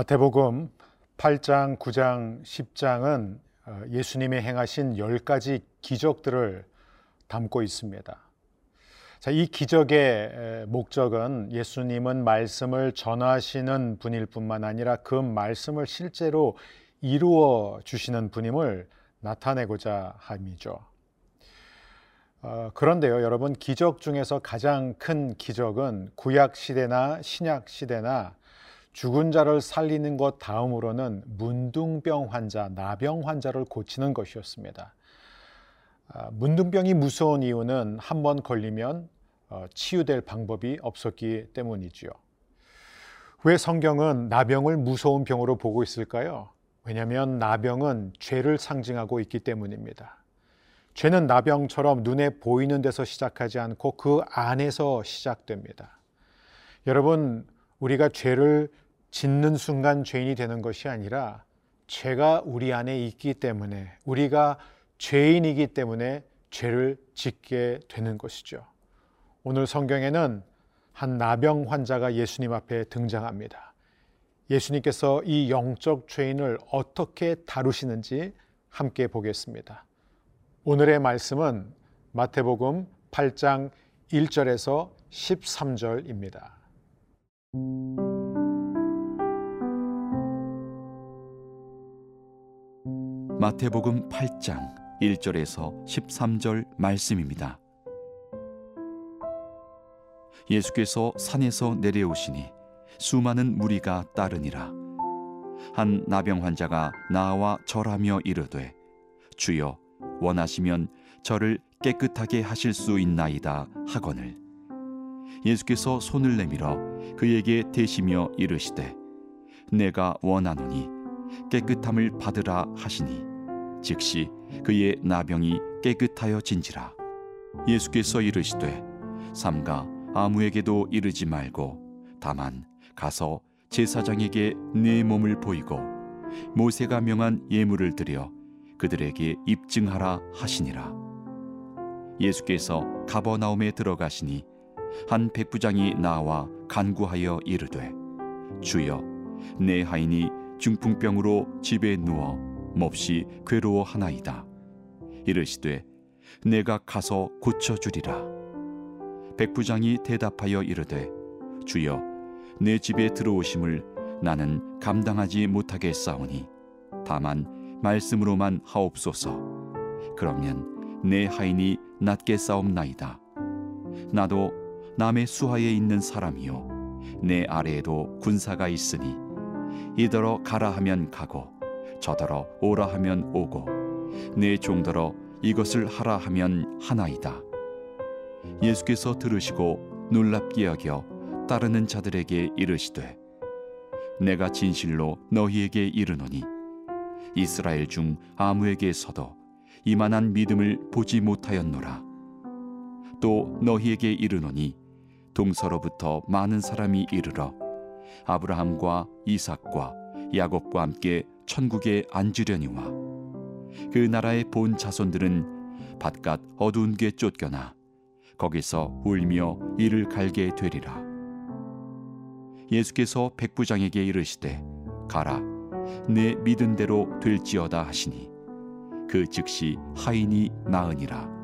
마태복음 8장, 9장, 10장은 예수님이 행하신 10가지 기적들을 담고 있습니다. 자, 이 기적의 목적은 예수님은 말씀을 전하시는 분일 뿐만 아니라 그 말씀을 실제로 이루어 주시는 분임을 나타내고자 함이죠. 어, 그런데요, 여러분, 기적 중에서 가장 큰 기적은 구약 시대나 신약 시대나 죽은 자를 살리는 것 다음으로는 문둥병 환자, 나병 환자를 고치는 것이었습니다. 아, 문둥병이 무서운 이유는 한 번 걸리면 어, 치유될 방법이 없었기 때문이지요. 왜 성경은 나병을 무서운 병으로 보고 있을까요? 왜냐하면 나병은 죄를 상징하고 있기 때문입니다. 죄는 나병처럼 눈에 보이는 데서 시작하지 않고 그 안에서 시작됩니다. 여러분, 우리가 죄를 짓는 순간 죄인이 되는 것이 아니라 죄가 우리 안에 있기 때문에 우리가 죄인이기 때문에 죄를 짓게 되는 것이죠. 오늘 성경에는 한 나병 환자가 예수님 앞에 등장합니다. 예수님께서 이 영적 죄인을 어떻게 다루시는지 함께 보겠습니다. 오늘의 말씀은 마태복음 8장 1절에서 13절입니다. 마태복음 8장 1절에서 13절 말씀입니다. 예수께서 산에서 내려오시니 수많은 무리가 따르니라. 한 나병 환자가 나와 절하며 이르되 주여 원하시면 저를 깨끗하게 하실 수 있나이다 하거늘 예수께서 손을 내밀어 그에게 대시며 이르시되 내가 원하노니 깨끗함을 받으라 하시니 즉시 그의 나병이 깨끗하여 진지라. 예수께서 이르시되 삼가 아무에게도 이르지 말고 다만 가서 제사장에게 내 몸을 보이고 모세가 명한 예물을 드려 그들에게 입증하라 하시니라. 예수께서 가버나움에 들어가시니 한 백부장이 나와 간구하여 이르되 주여 내 하인이 중풍병으로 집에 누워 몹시 괴로워하나이다. 이르시되 내가 가서 고쳐주리라. 백부장이 대답하여 이르되 주여 내 집에 들어오심을 나는 감당하지 못하겠사오니 다만 말씀으로만 하옵소서. 그러면 내 하인이 낫게 싸움나이다. 나도 남의 수하에 있는 사람이요 내 아래에도 군사가 있으니 이더러 가라 하면 가고 저더러 오라 하면 오고 내 종더러 이것을 하라 하면 하나이다. 예수께서 들으시고 놀랍게 여겨 따르는 자들에게 이르시되 내가 진실로 너희에게 이르노니 이스라엘 중 아무에게서도 이만한 믿음을 보지 못하였노라. 또 너희에게 이르노니 동서로부터 많은 사람이 이르러 아브라함과 이삭과 야곱과 함께 천국에 앉으려니와 그 나라의 본 자손들은 바깥 어두운 게 쫓겨나 거기서 울며 이를 갈게 되리라. 예수께서 백부장에게 이르시되 가라 내 믿은 대로 될지어다 하시니 그 즉시 하인이 나으니라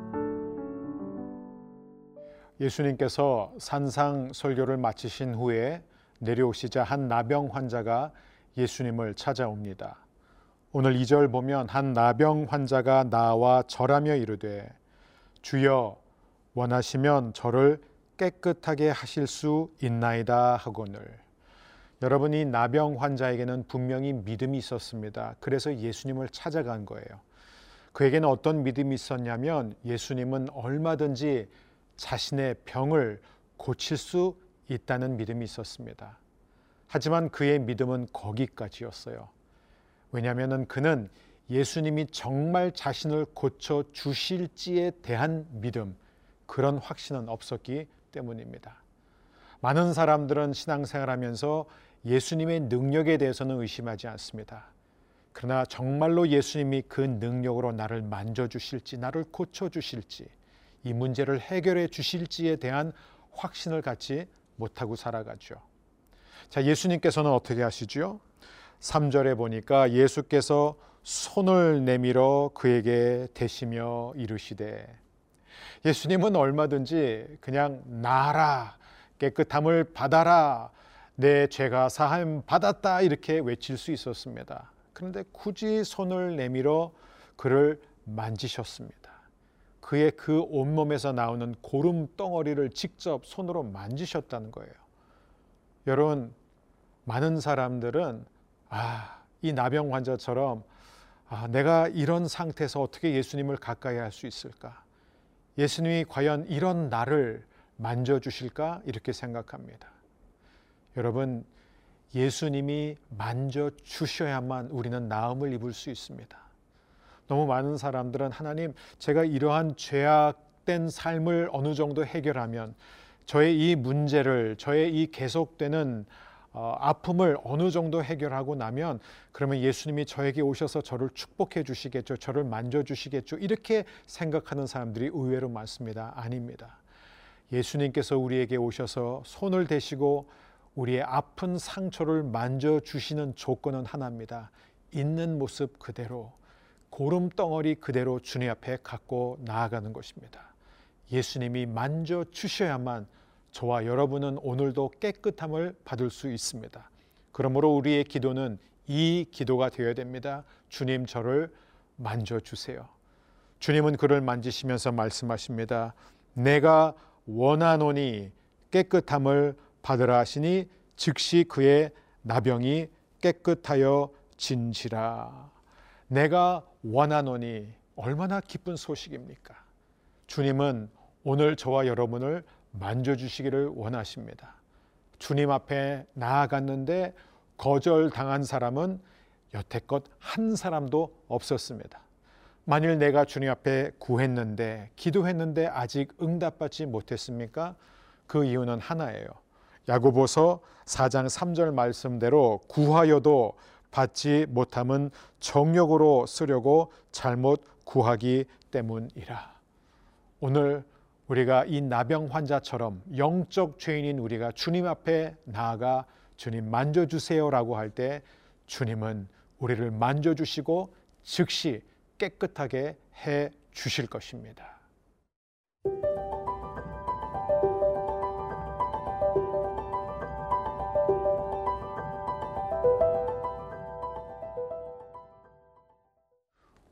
예수님께서 산상 설교를 마치신 후에 내려오시자 한 나병 환자가 예수님을 찾아옵니다. 오늘 2절 보면 한 나병 환자가 나와 절하며 이르되 주여 원하시면 저를 깨끗하게 하실 수 있나이다 하거늘 여러분이 나병 환자에게는 분명히 믿음이 있었습니다. 그래서 예수님을 찾아간 거예요. 그에게는 어떤 믿음이 있었냐면 예수님은 얼마든지 자신의 병을 고칠 수 있다는 믿음이 있었습니다. 하지만 그의 믿음은 거기까지였어요. 왜냐하면 그는 예수님이 정말 자신을 고쳐 주실지에 대한 믿음, 그런 확신은 없었기 때문입니다. 많은 사람들은 신앙생활 하면서 예수님의 능력에 대해서는 의심하지 않습니다. 그러나 정말로 예수님이 그 능력으로 나를 만져주실지, 나를 고쳐주실지, 이 문제를 해결해 주실지에 대한 확신을 갖지 못하고 살아가죠. 자, 예수님께서는 어떻게 하시죠? 3절에 보니까 예수께서 손을 내밀어 그에게 대시며 이르시되 예수님은 얼마든지 그냥 나라 깨끗함을 받아라 내 죄가 사함 받았다 이렇게 외칠 수 있었습니다. 그런데 굳이 손을 내밀어 그를 만지셨습니다. 그의 그 온몸에서 나오는 고름 덩어리를 직접 손으로 만지셨다는 거예요. 여러분, 많은 사람들은 아, 이 나병 환자처럼 아, 내가 이런 상태에서 어떻게 예수님을 가까이 할 수 있을까? 예수님이 과연 이런 나를 만져주실까? 이렇게 생각합니다. 여러분, 예수님이 만져주셔야만 우리는 나음을 입을 수 있습니다. 너무 많은 사람들은 하나님, 제가 이러한 죄악된 삶을 어느 정도 해결하면 저의 이 문제를, 저의 이 계속되는 어, 아픔을 어느 정도 해결하고 나면 그러면 예수님이 저에게 오셔서 저를 축복해 주시겠죠. 저를 만져 주시겠죠. 이렇게 생각하는 사람들이 의외로 많습니다. 아닙니다. 예수님께서 우리에게 오셔서 손을 대시고 우리의 아픈 상처를 만져 주시는 조건은 하나입니다. 있는 모습 그대로 고름 덩어리 그대로 주님 앞에 갖고 나아가는 것입니다. 예수님이 만져 주셔야만 저와 여러분은 오늘도 깨끗함을 받을 수 있습니다. 그러므로 우리의 기도는 이 기도가 되어야 됩니다. 주님 저를 만져 주세요. 주님은 그를 만지시면서 말씀하십니다. 내가 원하노니 깨끗함을 받으라 하시니 즉시 그의 나병이 깨끗하여 진지라. 내가 원하노니 얼마나 기쁜 소식입니까? 주님은 오늘 저와 여러분을 만져주시기를 원하십니다. 주님 앞에 나아갔는데 거절당한 사람은 여태껏 한 사람도 없었습니다. 만일 내가 주님 앞에 구했는데, 기도했는데 아직 응답받지 못했습니까? 그 이유는 하나예요. 야고보서 4장 3절 말씀대로 구하여도 받지 못함은 정욕으로 쓰려고 잘못 구하기 때문이라. 오늘 우리가 이 나병 환자처럼 영적 죄인인 우리가 주님 앞에 나아가 주님 만져주세요라고 할 때 주님은 우리를 만져주시고 즉시 깨끗하게 해 주실 것입니다.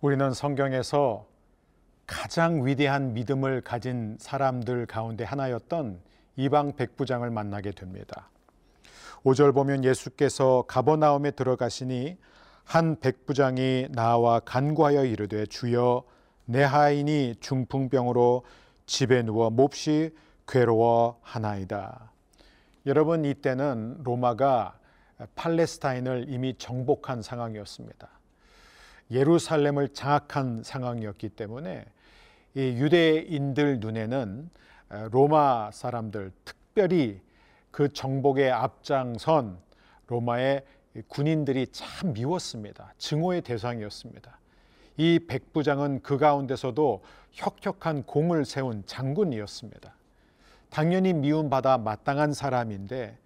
우리는 성경에서 가장 위대한 믿음을 가진 사람들 가운데 하나였던 이방 백부장을 만나게 됩니다. 5절 보면 예수께서 가버나움에 들어가시니 한 백부장이 나와 간구하여 이르되 주여 내 하인이 중풍병으로 집에 누워 몹시 괴로워하나이다. 여러분 이때는 로마가 팔레스타인을 이미 정복한 상황이었습니다. 예루살렘을 장악한 상황이었기 때문에 이 유대인들 눈에는 로마 사람들 특별히 그 정복에 앞장선 로마의 군인들이 참 미웠습니다. 증오의 대상이었습니다. 이 백부장은 그 가운데서도 혁혁한 공을 세운 장군이었습니다. 당연히 미움받아 마땅한 사람인데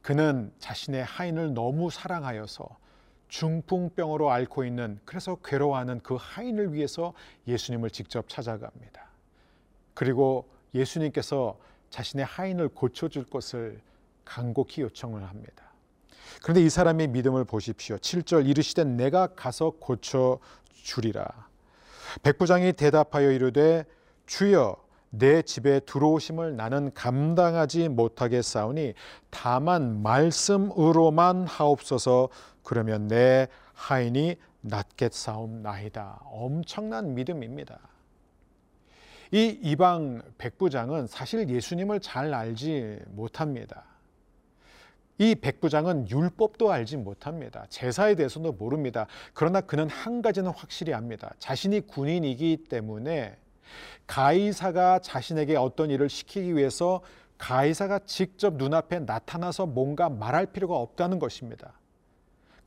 그는 자신의 하인을 너무 사랑하여서 중풍병으로 앓고 있는 그래서 괴로워하는 그 하인을 위해서 예수님을 직접 찾아갑니다. 그리고 예수님께서 자신의 하인을 고쳐줄 것을 간곡히 요청을 합니다. 그런데 이 사람의 믿음을 보십시오. 7절 이르시되 내가 가서 고쳐 주리라. 백부장이 대답하여 이르되 주여 내 집에 들어오심을 나는 감당하지 못하겠사오니 다만 말씀으로만 하옵소서 그러면 내 하인이 낫겠사옵나이다. 엄청난 믿음입니다. 이 이방 백부장은 사실 예수님을 잘 알지 못합니다. 이 백부장은 율법도 알지 못합니다. 제사에 대해서도 모릅니다. 그러나 그는 한 가지는 확실히 압니다. 자신이 군인이기 때문에 가이사가 자신에게 어떤 일을 시키기 위해서 가이사가 직접 눈앞에 나타나서 뭔가 말할 필요가 없다는 것입니다.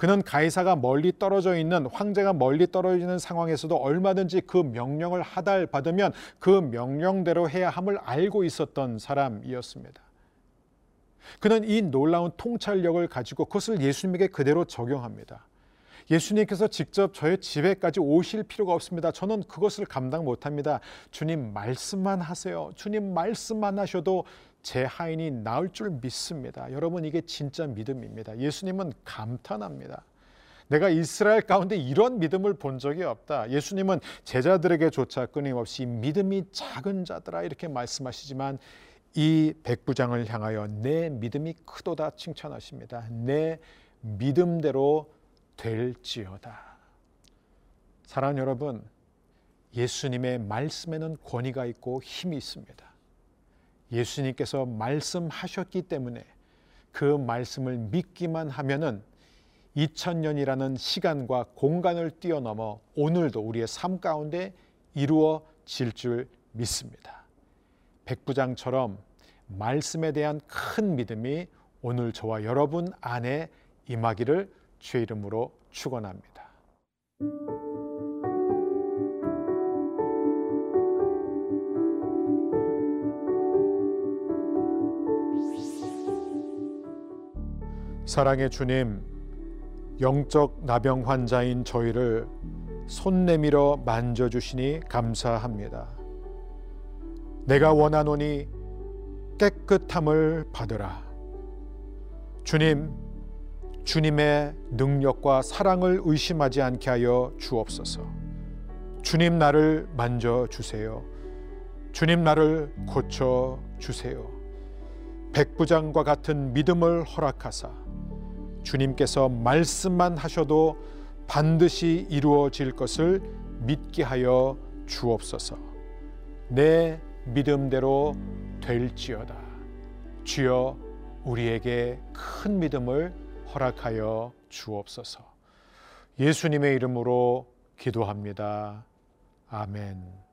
그는 가이사가 멀리 떨어져 있는 황제가 멀리 떨어져 있는 상황에서도 얼마든지 그 명령을 하달 받으면 그 명령대로 해야 함을 알고 있었던 사람이었습니다. 그는 이 놀라운 통찰력을 가지고 그것을 예수님에게 그대로 적용합니다. 예수님께서 직접 저의 집에까지 오실 필요가 없습니다. 저는 그것을 감당 못합니다. 주님 말씀만 하세요. 주님 말씀만 하셔도 제 하인이 나을 줄 믿습니다. 여러분 이게 진짜 믿음입니다. 예수님은 감탄합니다. 내가 이스라엘 가운데 이런 믿음을 본 적이 없다. 예수님은 제자들에게조차 끊임없이 믿음이 작은 자들아 이렇게 말씀하시지만 이 백부장을 향하여 내 믿음이 크도다 칭찬하십니다. 내 믿음대로 될지어다. 사랑하는 여러분, 예수님의 말씀에는 권위가 있고 힘이 있습니다. 예수님께서 말씀하셨기 때문에 그 말씀을 믿기만 하면은 2000년이라는 시간과 공간을 뛰어넘어 오늘도 우리의 삶 가운데 이루어질 줄 믿습니다. 백부장처럼 말씀에 대한 큰 믿음이 오늘 저와 여러분 안에 임하기를 주의 이름으로 축원합니다. 사랑의 주님, 영적 나병 환자인 저희를 손 내밀어 만져주시니 감사합니다. 내가 원하노니 깨끗함을 받으라. 주님, 주님의 능력과 사랑을 의심하지 않게 하여 주옵소서. 주님 나를 만져 주세요. 주님 나를 고쳐 주세요. 백부장과 같은 믿음을 허락하사 주님께서 말씀만 하셔도 반드시 이루어질 것을 믿게 하여 주옵소서. 내 믿음대로 될지어다. 주여 우리에게 큰 믿음을 허락하여 주옵소서. 예수님의 이름으로 기도합니다. 아멘.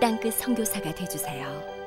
땅끝 성교사가 되주세요